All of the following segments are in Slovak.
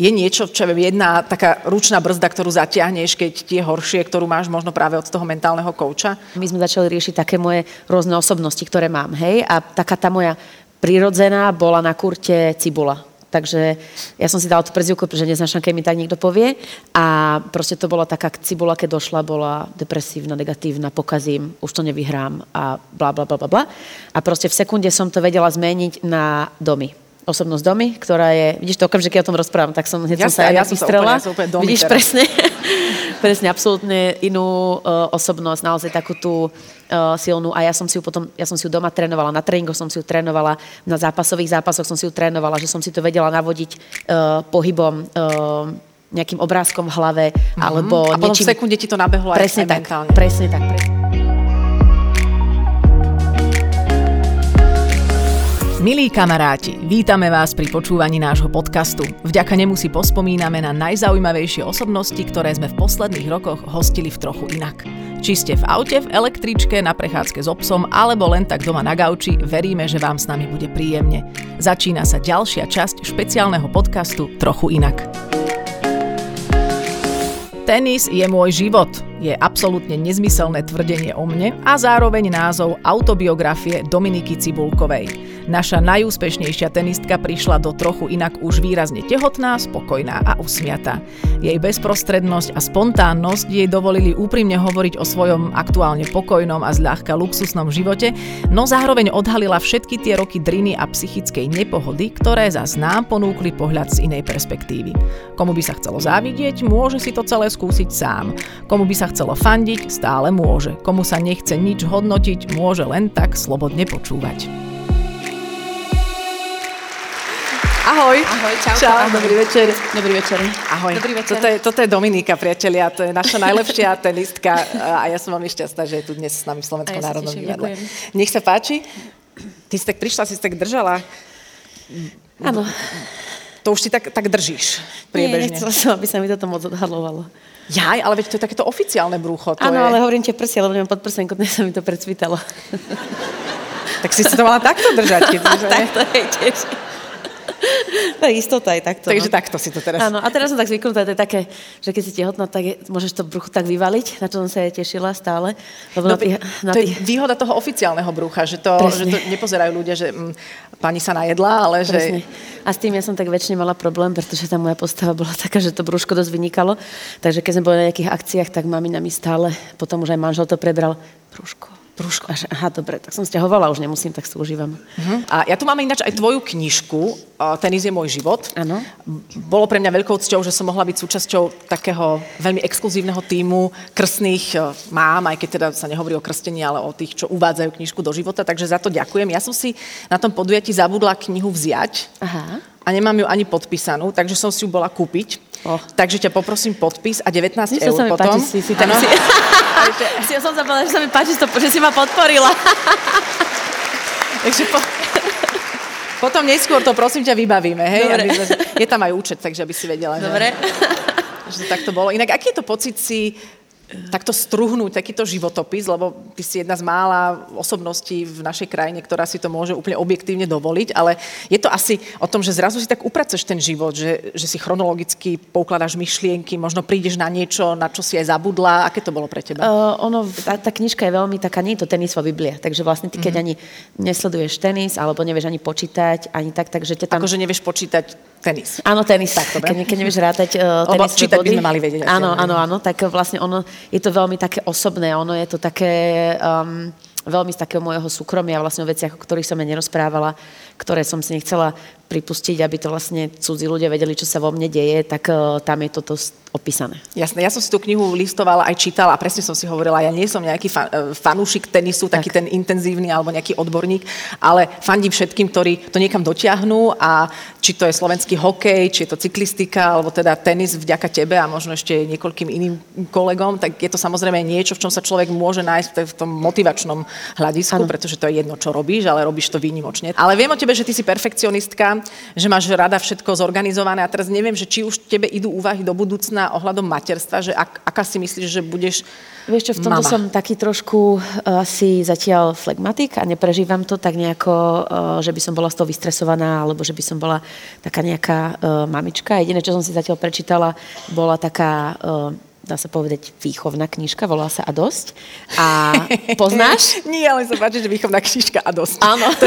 Je niečo, čo je jedna taká ručná brzda, ktorú zatiahneš, keď ti je horšie, ktorú máš možno práve od toho mentálneho kouča? My sme začali riešiť také moje rôzne osobnosti, ktoré mám, hej, a taká tá moja prirodzená bola na kurte cibula. Takže ja som si dala tú prezivku, že neznašam, keď mi tak niekto povie. A proste to bola taká cibula, keď došla, bola depresívna, negatívna, pokazím, už to nevyhrám a bla, bla, bla, bla, bla. A proste v sekunde som to vedela zmeniť na domy osobnosť domy, ktorá je, vidíš to okamžite, keď o tom rozprávam, tak som hneď som sa ja som vystrela. Sa úplne, ja som vidíš teraz. presne, presne, absolútne inú uh, osobnosť, naozaj takú tú uh, silnú a ja som si ju potom, ja som si ju doma trénovala, na tréningoch som si ju trénovala, na zápasových zápasoch som si ju trénovala, že som si to vedela navodiť uh, pohybom uh, nejakým obrázkom v hlave, mm-hmm. alebo a potom v sekunde ti to nabehlo presne aj, tak, mentálne. Presne tak, presne. Milí kamaráti, vítame vás pri počúvaní nášho podcastu. Vďaka nemu si pospomíname na najzaujímavejšie osobnosti, ktoré sme v posledných rokoch hostili v trochu inak. Či ste v aute, v električke, na prechádzke s obsom, alebo len tak doma na gauči, veríme, že vám s nami bude príjemne. Začína sa ďalšia časť špeciálneho podcastu Trochu inak. Tenis je môj život, je absolútne nezmyselné tvrdenie o mne a zároveň názov autobiografie Dominiky Cibulkovej. Naša najúspešnejšia tenistka prišla do trochu inak už výrazne tehotná, spokojná a usmiatá. Jej bezprostrednosť a spontánnosť jej dovolili úprimne hovoriť o svojom aktuálne pokojnom a zľahka luxusnom živote, no zároveň odhalila všetky tie roky driny a psychickej nepohody, ktoré za nám ponúkli pohľad z inej perspektívy. Komu by sa chcelo závidieť, môže si to celé skúsiť sám. Komu by sa chcelo fandiť, stále môže. Komu sa nechce nič hodnotiť, môže len tak slobodne počúvať. Ahoj. Ahoj, čau. Čau, ahoj. dobrý večer. Dobrý večer. Ahoj. Dobrý večer. Toto je, toto je Dominika, priatelia, to je naša najlepšia tenistka a ja som veľmi šťastná, že je tu dnes s nami v Slovenskom ja národnom divadle. Nech sa páči. Ty si tak prišla, si si tak držala. Áno. To už si tak, tak držíš Nie, priebežne. nechcela som, aby sa mi toto moc odhalovalo. Jaj, ale veď to je takéto oficiálne brúcho. Áno, je... ale hovorím tie prsia, lebo nemám pod prsenkou, dnes sa mi to predsvítalo. Tak si si to mala takto držať. Keď tak to je tiež. To je istota aj takto. Takže no. takto si to teraz... Áno, a teraz som tak zvyknutá, to je také, že keď si tehotná, tak je, môžeš to brucho tak vyvaliť, na čo som sa aj tešila stále. Lebo No, na tých, na to tých, je výhoda toho oficiálneho brúcha, že to, že Presne. to nepozerajú ľudia, že mm, pani sa najedla, ale Presne. že... A s tým ja som tak väčšine mala problém, pretože tá moja postava bola taká, že to brúško dosť vynikalo. Takže keď sme boli na nejakých akciách, tak mamina mi stále, potom už aj manžel to prebral, brúško, brúško. A že, aha, dobre, tak som stiahovala, už nemusím, tak si užívam. Uh-huh. A ja tu mám ináč aj tvoju knižku, Tenis je môj život. Áno. Bolo pre mňa veľkou cťou, že som mohla byť súčasťou takého veľmi exkluzívneho týmu krstných uh, mám, aj keď teda sa nehovorí o krstení, ale o tých, čo uvádzajú knižku do života, takže za to ďakujem. Ja som si na tom podujatí zabudla knihu vziať Aha. a nemám ju ani podpísanú, takže som si ju bola kúpiť. Oh. Takže ťa poprosím podpis a 19 Niečo eur sa mi potom. páči, si, si... ja som zabala, že sa mi páči, že si ma podporila. Takže po... Potom neskôr to prosím ťa vybavíme, hej? Dobre. Aby sme, je tam aj účet, takže aby si vedela, Dobre. že, že tak to bolo. Inak, aký je to pocit si takto struhnúť takýto životopis, lebo ty si jedna z mála osobností v našej krajine, ktorá si to môže úplne objektívne dovoliť, ale je to asi o tom, že zrazu si tak upraceš ten život, že, že si chronologicky poukladáš myšlienky, možno prídeš na niečo, na čo si aj zabudla. Aké to bolo pre teba? Uh, ono, tá, tá knižka je veľmi taká, nie je to tenisová biblia, takže vlastne ty, keď Mhm. ani nesleduješ tenis, alebo nevieš ani počítať, ani tak, takže ťa tam... Akože nevieš počítať tenis. Áno, tenis. Tak, dobre. keď, keď nevieš rátať uh, tenisové čítať by body. sme mali vedieť. Áno, áno, áno. Tak vlastne ono, je to veľmi také osobné, ono je to také... Um, veľmi z takého môjho súkromia, vlastne o veciach, o ktorých som ja nerozprávala, ktoré som si nechcela pripustiť, aby to vlastne cudzí ľudia vedeli, čo sa vo mne deje, tak uh, tam je toto opísané. Jasné, ja som si tú knihu listovala aj čítala a presne som si hovorila, ja nie som nejaký fan, e, fanúšik tenisu, taký Tak. ten intenzívny alebo nejaký odborník, ale fandím všetkým, ktorí to niekam dotiahnú a či to je slovenský hokej, či je to cyklistika, alebo teda tenis vďaka tebe a možno ešte niekoľkým iným kolegom, tak je to samozrejme niečo, v čom sa človek môže nájsť v tom motivačnom hľadisku, Áno. pretože to je jedno, čo robíš, ale robíš to výnimočne. Ale viem o tebe, že ty si perfekcionistka, že máš rada všetko zorganizované a teraz neviem, že či už tebe idú úvahy do budúcna ohľadom materstva, že ak, aká si myslíš, že budeš Vieš čo, v tomto mama. som taký trošku uh, asi zatiaľ flegmatik a neprežívam to tak nejako, uh, že by som bola z toho vystresovaná, alebo že by som bola taká nejaká uh, mamička. Jediné, čo som si zatiaľ prečítala, bola taká... Dá sa povedať, výchovná knižka, volá sa A dosť. A poznáš? Nie, ale sa páči, že výchovná knižka a dosť. Áno. To,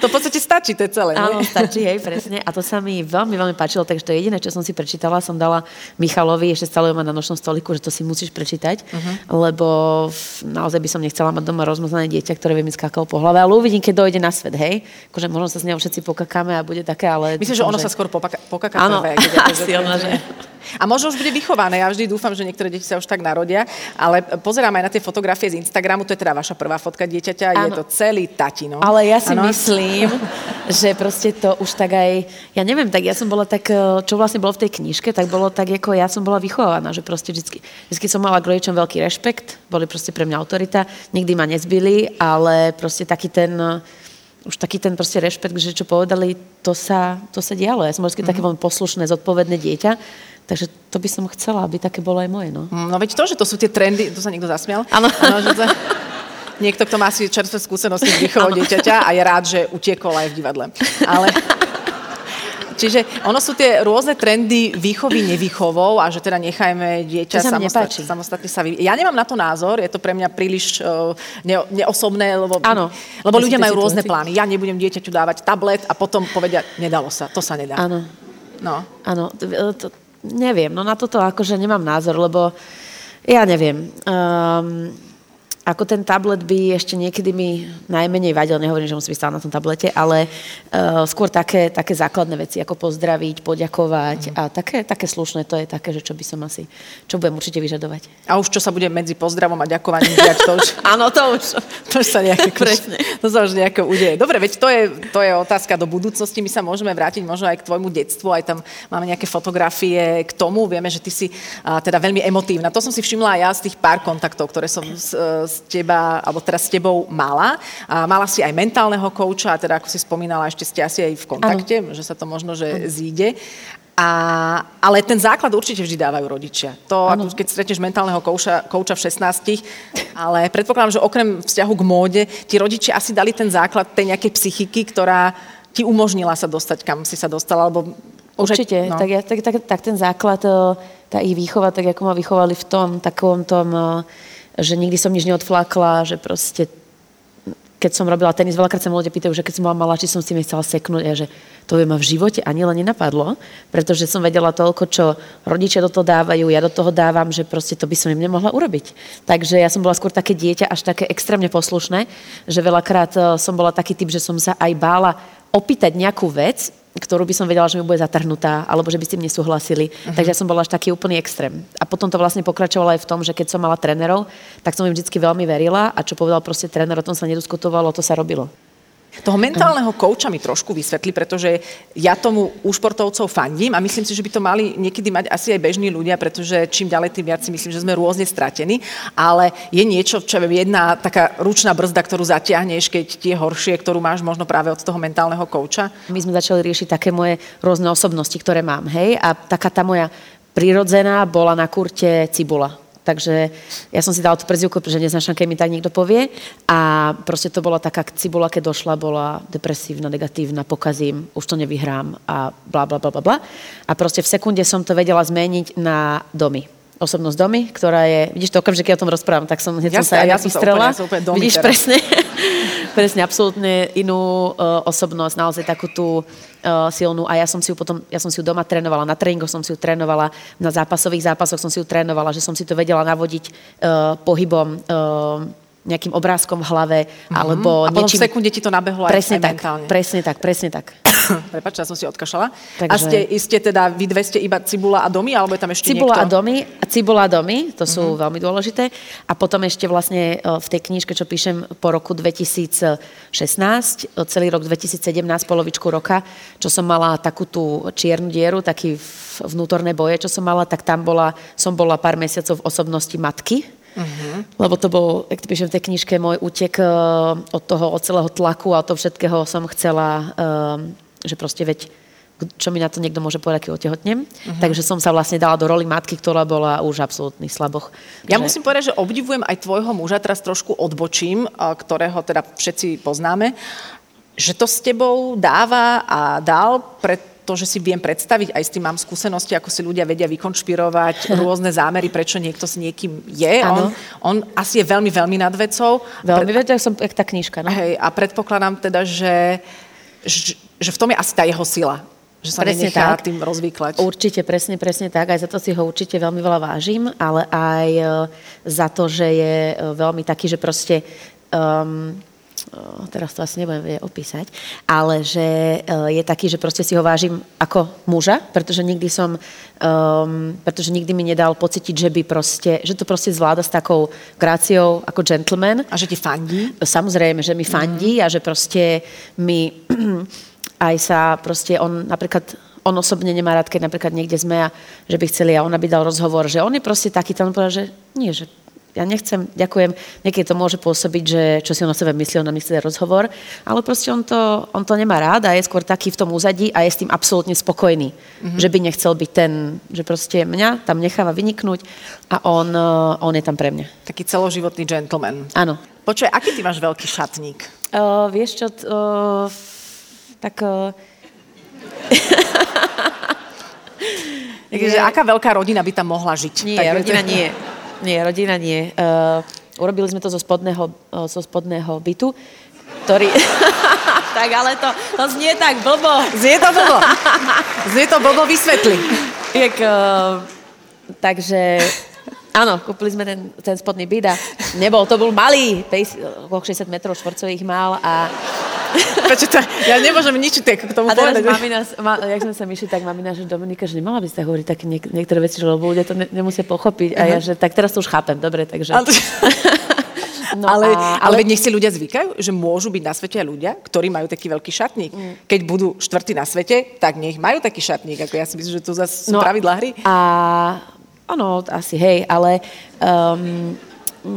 to v podstate stačí, to je celé. Áno, stačí, hej, presne. A to sa mi veľmi, veľmi páčilo, takže to je jediné, čo som si prečítala. Som dala Michalovi, ešte stále má na nočnom stoliku, že to si musíš prečítať, uh-huh. lebo naozaj by som nechcela mať doma rozmaznané dieťa, ktoré by mi skákalo po hlave, ale uvidím, keď dojde na svet, hej. Akože možno sa s ňou všetci pokakáme a bude také, ale... Myslím, že ono sa skôr popaka, pokaká Áno, prvé. keď asi ono, že- A možno už bude vychované. Ja vždy dúfam, že niektoré deti sa už tak narodia. Ale pozerám aj na tie fotografie z Instagramu. To je teda vaša prvá fotka dieťaťa. Je Áno. to celý tatino. Ale ja si Áno. myslím, že proste to už tak aj, ja neviem, tak ja som bola tak, eh, čo vlastne bolo v tej knižke, tak bolo tak, ako ja som bola vychovaná, že proste vždy, vždy som mala k rodičom veľký rešpekt, boli proste pre mňa autorita, nikdy ma nezbili, ale proste taký ten, už taký ten proste rešpekt, že čo povedali, to sa, to sa dialo. Ja som bola vždy také veľmi poslušné, zodpovedné dieťa, takže to by som chcela, aby také bolo aj moje, no. No veď to, že to sú tie trendy, tu sa niekto zasmial. Áno. to, niekto, kto má si čerstvé skúsenosti s výchovou dieťaťa a je rád, že utiekol aj v divadle. Ale... Čiže ono sú tie rôzne trendy výchovy nevýchovou a že teda nechajme dieťa sa mi samostat, nepáči. samostatne sa vyvíjať. Ja nemám na to názor, je to pre mňa príliš uh, ne, neosobné, lebo, Áno. lebo ľudia majú rôzne plány. Ja nebudem dieťaťu dávať tablet a potom povedia, nedalo sa, to sa nedá. Áno. No. Áno, to, to, neviem, no na toto akože nemám názor, lebo ja neviem. Um, ako ten tablet by ešte niekedy mi najmenej vadil, nehovorím, že musí byť stále na tom tablete, ale uh, skôr také, také základné veci, ako pozdraviť, poďakovať a také, také slušné, to je také, že čo by som asi, čo budem určite vyžadovať. A už čo sa bude medzi pozdravom a ďakovaním diať, to už... Áno, to už. To už sa nejaké, Presne. to sa už nejako udeje. Dobre, veď to je, to je otázka do budúcnosti. My sa môžeme vrátiť možno aj k tvojmu detstvu, aj tam máme nejaké fotografie k tomu. Vieme, že ty si a, teda veľmi emotívna. To som si všimla aj ja z tých pár kontaktov, ktoré som z, z teba, alebo teraz s tebou mala. A mala si aj mentálneho kouča, a teda ako si spomínala, ešte ste asi aj v kontakte, že sa to možno, že zíde. A, ale ten základ určite vždy dávajú rodičia. To, ako keď stretneš mentálneho kouča, kouča v 16, ale predpokladám, že okrem vzťahu k móde, ti rodičia asi dali ten základ tej nejakej psychiky, ktorá ti umožnila sa dostať, kam si sa dostala, alebo Určite, no. tak, ja, tak, tak, tak ten základ, e, tá ich výchova, tak ako ma vychovali v tom, takom tom, e, že nikdy som nič neodflákla, že proste keď som robila tenis, veľakrát sa ma ľudia pýtajú, že keď som bola malá, či som si nechcela seknúť a že to by ma v živote ani len nenapadlo, pretože som vedela toľko, čo rodičia do toho dávajú, ja do toho dávam, že proste to by som im nemohla urobiť. Takže ja som bola skôr také dieťa, až také extrémne poslušné, že veľakrát e, som bola taký typ, že som sa aj bála opýtať nejakú vec, ktorú by som vedela, že mi bude zatrhnutá, alebo že by ste mne súhlasili. Uh-huh. Takže ja som bola až taký úplný extrém. A potom to vlastne pokračovalo aj v tom, že keď som mala trénerov, tak som im vždy veľmi verila a čo povedal proste tréner, o tom sa nediskutovalo, to sa robilo. Toho mentálneho kouča mi trošku vysvetli, pretože ja tomu u športovcov fandím a myslím si, že by to mali niekedy mať asi aj bežní ľudia, pretože čím ďalej, tým viac si myslím, že sme rôzne stratení, ale je niečo, čo je jedna taká ručná brzda, ktorú zatiahneš, keď ti je horšie, ktorú máš možno práve od toho mentálneho kouča. My sme začali riešiť také moje rôzne osobnosti, ktoré mám, hej, a taká tá moja prirodzená bola na kurte cibula. Takže ja som si dala tú prezivku, že neznašam, keď mi tak niekto povie. A proste to bola taká cibula, keď došla, bola depresívna, negatívna, pokazím, už to nevyhrám a bla, bla, bla, bla, bla. A proste v sekunde som to vedela zmeniť na domy. Osobnosť domy, ktorá je, vidíš to okamžite, keď o tom rozprávam, tak som hneď Jasné, sa aj ja napistrela. úplne- ja úplne domy Vidíš, teraz. presne, presne, absolútne inú uh, osobnosť, naozaj takú tú uh, silnú a ja som si ju potom, ja som si ju doma trénovala, na tréningoch som si ju trénovala, na zápasových zápasoch som si ju trénovala, že som si to vedela navodiť uh, pohybom, uh, nejakým obrázkom v hlave, alebo Mhm. A potom v niečím... sekunde ti to nabehlo aj, presne aj tak, mentálne. presne tak, presne tak. Prepač, ja som si odkašala. A Takže- ste, ste teda, vy dve ste iba cibula a domy, alebo je tam ešte Cibula a niekto? domy, a cibula a domy, to sú Mhm. uh-huh. veľmi dôležité. A potom ešte vlastne e, v tej knižke, čo píšem po roku 2016, e, celý rok 2017, polovičku roka, čo som mala takú tú čiernu dieru, taký vnútorné boje, čo som mala, tak tam bola, som bola pár mesiacov v osobnosti matky, Uh-huh. Lebo to bol, jak to píšem v tej knižke, môj útek uh, od toho, od celého tlaku a od toho všetkého som chcela, uh, že proste veď čo mi na to niekto môže povedať, keď otehotnem. Uh-huh. Takže som sa vlastne dala do roli matky, ktorá bola už absolútny slaboch. Ja že... musím povedať, že obdivujem aj tvojho muža, teraz trošku odbočím, ktorého teda všetci poznáme, že to s tebou dáva a dal, pretože si viem predstaviť, aj s tým mám skúsenosti, ako si ľudia vedia vykonšpirovať rôzne zámery, prečo niekto s niekým je. On, on asi je veľmi, veľmi nad vecou. Veľmi, Pred... som jak tá knižka. No? Hej, a predpokladám teda, že, že, že v tom je asi tá jeho sila že sa presne tak. tým rozvýklať. Určite, presne, presne tak. Aj za to si ho určite veľmi veľa vážim, ale aj e, za to, že je e, veľmi taký, že proste um, teraz to asi nebudem opísať, ale že je taký, že proste si ho vážim ako muža, pretože nikdy som, um, pretože nikdy mi nedal pocitiť, že by proste, že to proste zvláda s takou gráciou ako gentleman. A že ti fandí? Samozrejme, že mi fandí mm. a že proste mi aj sa proste on napríklad on osobne nemá rád, keď napríklad niekde sme a že by chceli a on by dal rozhovor, že on je proste taký, tam povedal, že nie, že ja nechcem, ďakujem, niekedy to môže pôsobiť, že čo si on o sebe myslí, on nám nechce rozhovor, ale proste on to, on to nemá rád a je skôr taký v tom úzadí a je s tým absolútne spokojný, mm-hmm. že by nechcel byť ten, že proste mňa tam necháva vyniknúť a on, on je tam pre mňa. Taký celoživotný gentleman. Áno. Počuj, aký ty máš veľký šatník? Uh, vieš čo, uh, tak... Takže aká veľká rodina by tam mohla žiť? Nie, tak rodina nie. Nie, rodina nie. Uh, urobili sme to zo spodného, uh, zo spodného bytu, ktorý... tak ale to, to znie tak blbo. Znie to blbo. Znie to blbo, vysvetli. Jak, uh, takže Áno, kúpili sme ten, ten spodný byt a nebol, to bol malý, 50, 60 metrov štvorcových mal a Prečo to, ja nemôžem nič tak k tomu a povedať. A mamina, ma, jak sme sa myšli, tak mamina, že Dominika, že nemala by ste hovoriť také niek- niektoré veci, že lebo ľudia to ne, nemusia pochopiť. Uh-huh. A ja, že tak teraz to už chápem, dobre, takže... No ale, a, ale... ale nech si ľudia zvykajú, že môžu byť na svete aj ľudia, ktorí majú taký veľký šatník. Mm. Keď budú štvrtí na svete, tak nech majú taký šatník. Ako ja si myslím, že to zase sú no, pravidlá hry. A áno, asi hej, ale um,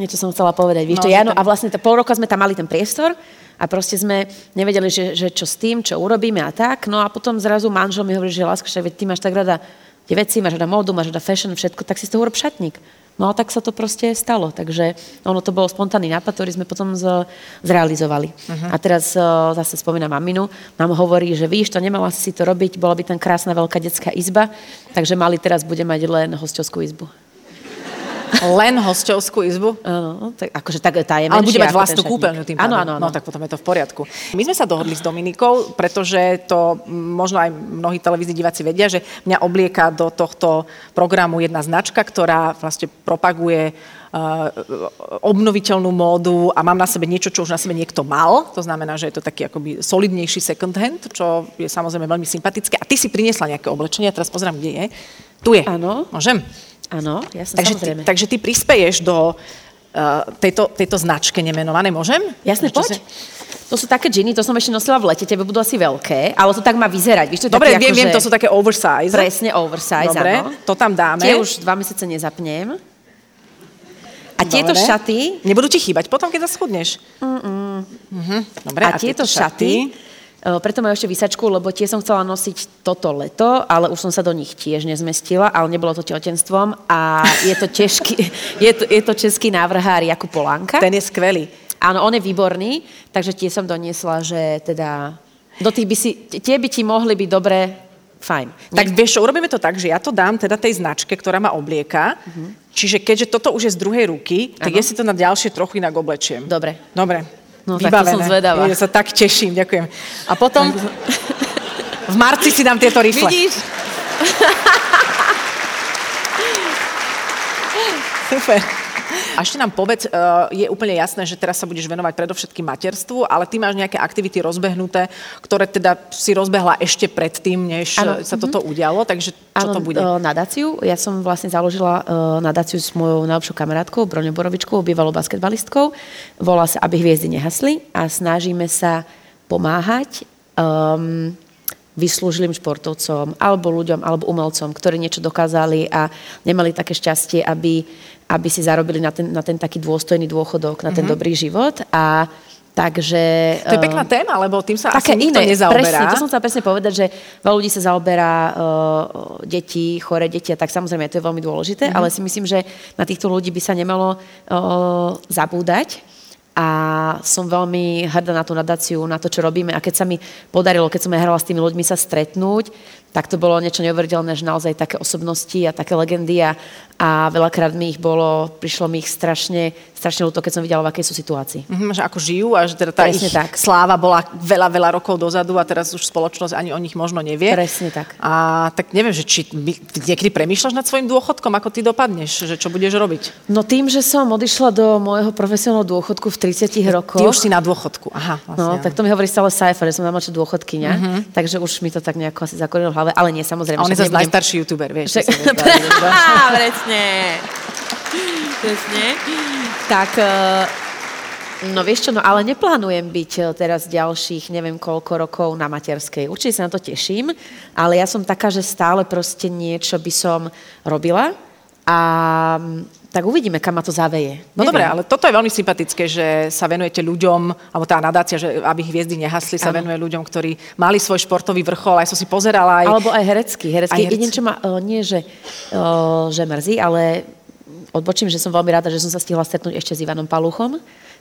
niečo som chcela povedať. Víš, no, to, ja, no, a vlastne to pol roka sme tam mali ten priestor a proste sme nevedeli, že, že čo s tým, čo urobíme a tak. No a potom zrazu manžel mi hovorí, že láska, že ty máš tak rada tie veci, máš rada módu, máš rada fashion, všetko, tak si z toho urob šatník. No a tak sa to proste stalo. Takže ono to bol spontánny nápad, ktorý sme potom z, zrealizovali. Uh-huh. A teraz uh, zase spomínam maminu, nám hovorí, že víš, to nemala si to robiť, bola by tam krásna veľká detská izba, takže mali teraz bude mať len hostovskú izbu. Len hostovskú izbu? Áno, tak, akože tak tá je menšia. Ale bude mať vlastnú kúpeľňu tým Áno, áno, No tak potom je to v poriadku. My sme sa dohodli s Dominikou, pretože to možno aj mnohí televízni diváci vedia, že mňa oblieka do tohto programu jedna značka, ktorá vlastne propaguje uh, obnoviteľnú módu a mám na sebe niečo, čo už na sebe niekto mal. To znamená, že je to taký akoby solidnejší second hand, čo je samozrejme veľmi sympatické. A ty si priniesla nejaké oblečenie, teraz pozerám, kde je. Tu je. Áno. Môžem? Áno, ja som takže samozrejme. Ty, takže ty prispeješ do uh, tejto, tejto značke nemenované, môžem? Jasne, poď. Si... To sú také džiny, to som ešte nosila v lete, tebe budú asi veľké, ale to tak má vyzerať. Víš, to Dobre, taký, viem, ako, viem, že... to sú také oversize. Presne oversize, Dobre, áno. to tam dáme. Tie už dva mesiace nezapnem. A Dobre. tieto šaty... Nebudú ti chýbať potom, keď zaschudneš? Uh-uh. Uh-huh. Dobre, a, a tieto, tieto šaty... šaty preto majú ešte vysačku, lebo tie som chcela nosiť toto leto, ale už som sa do nich tiež nezmestila, ale nebolo to tehotenstvom a je to, težký, je to, je to český návrhár Jakub Polánka. Ten je skvelý. Áno, on je výborný, takže tie som doniesla, že teda do tých by si, tie by ti mohli byť dobre fajn. Tak vieš čo, urobíme to tak, že ja to dám teda tej značke, ktorá ma oblieka, uh-huh. čiže keďže toto už je z druhej ruky, tak ano. ja si to na ďalšie trochu inak oblečiem. Dobre. Dobre. No vybavené. tak to som zvedavá. Ja sa tak teším, ďakujem. A potom v marci si dám tieto rifle. Vidíš? Super. A ešte nám povedz, e, je úplne jasné, že teraz sa budeš venovať predovšetkým materstvu, ale ty máš nejaké aktivity rozbehnuté, ktoré teda si rozbehla ešte predtým, než ano. sa toto mm-hmm. udialo, takže čo ano, to bude? E, nadáciu. Ja som vlastne založila nadáciu s mojou najlepšou kamarátkou, Broňou Borovičkou, bývalou basketbalistkou. Volá sa Aby hviezdy nehasli a snažíme sa pomáhať um, vyslúžilým športovcom, alebo ľuďom, alebo umelcom, ktorí niečo dokázali a nemali také šťastie, aby, aby si zarobili na ten, na ten taký dôstojný dôchodok, na ten mm-hmm. dobrý život. A Takže... To je pekná téma, lebo tým sa také asi iné, nezaoberá. Presne, to som chcela presne povedať, že veľa ľudí sa zaoberá uh, deti, chore deti a tak samozrejme to je veľmi dôležité, mm-hmm. ale si myslím, že na týchto ľudí by sa nemalo uh, zabúdať a som veľmi hrdá na tú nadáciu, na to, čo robíme. A keď sa mi podarilo, keď som ja hrala s tými ľuďmi sa stretnúť, tak to bolo niečo neuveriteľné, že naozaj také osobnosti a také legendy a, a veľakrát mi ich bolo, prišlo mi ich strašne, strašne ľúto, keď som videla, v akej sú situácii. Mm-hmm, že ako žijú a že teda tá Presne ich tak. sláva bola veľa, veľa rokov dozadu a teraz už spoločnosť ani o nich možno nevie. Presne tak. A tak neviem, že či niekedy premýšľaš nad svojim dôchodkom, ako ty dopadneš, že čo budeš robiť? No tým, že som odišla do môjho profesionálneho dôchodku v 30 rokoch. Ty už si na dôchodku, aha. Vlastne, no, tak to mi hovorí stále Saifa, že som najmladšia dôchodkyňa, mm-hmm. takže už mi to tak nejako asi zakorilo hlave, ale nie, samozrejme. A on je zase najstarší youtuber, vieš. Že... Presne. Presne. Tak, eh, No vieš čo, no ale neplánujem byť eh, teraz ďalších neviem koľko rokov na materskej. Určite sa na to teším, ale ja som taká, že stále proste niečo by som robila a tak uvidíme, kam ma to zaveje. No dobre, ale toto je veľmi sympatické, že sa venujete ľuďom, alebo tá nadácia, že aby hviezdy nehasli, sa ano. venuje ľuďom, ktorí mali svoj športový vrchol, aj som si pozerala. Aj... Alebo aj herecký. herecký. Aj. Jedin, čo ma, uh, nie, že, uh, že mrzí, ale odbočím, že som veľmi rada, že som sa stihla stretnúť ešte s Ivanom Paluchom.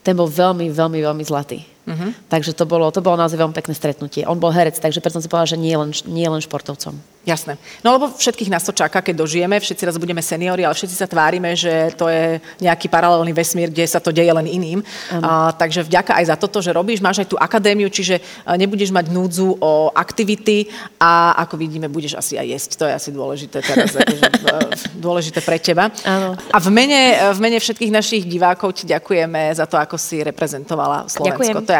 Ten bol veľmi, veľmi, veľmi zlatý. Uh-huh. Takže to bolo, to bolo naozaj veľmi pekné stretnutie. On bol herec, takže preto som si povedala, že nie len, nie len športovcom. Jasné. No lebo všetkých nás to čaká, keď dožijeme, všetci raz budeme seniori, ale všetci sa tvárime, že to je nejaký paralelný vesmír, kde sa to deje len iným. A, takže vďaka aj za toto, že robíš, máš aj tú akadémiu, čiže nebudeš mať núdzu o aktivity a ako vidíme, budeš asi aj jesť. To je asi dôležité teraz, akože, dôležité pre teba. Áno. A v mene, v mene všetkých našich divákov ti ďakujeme za to, ako si reprezentovala Slovensko. Ďakujem. To je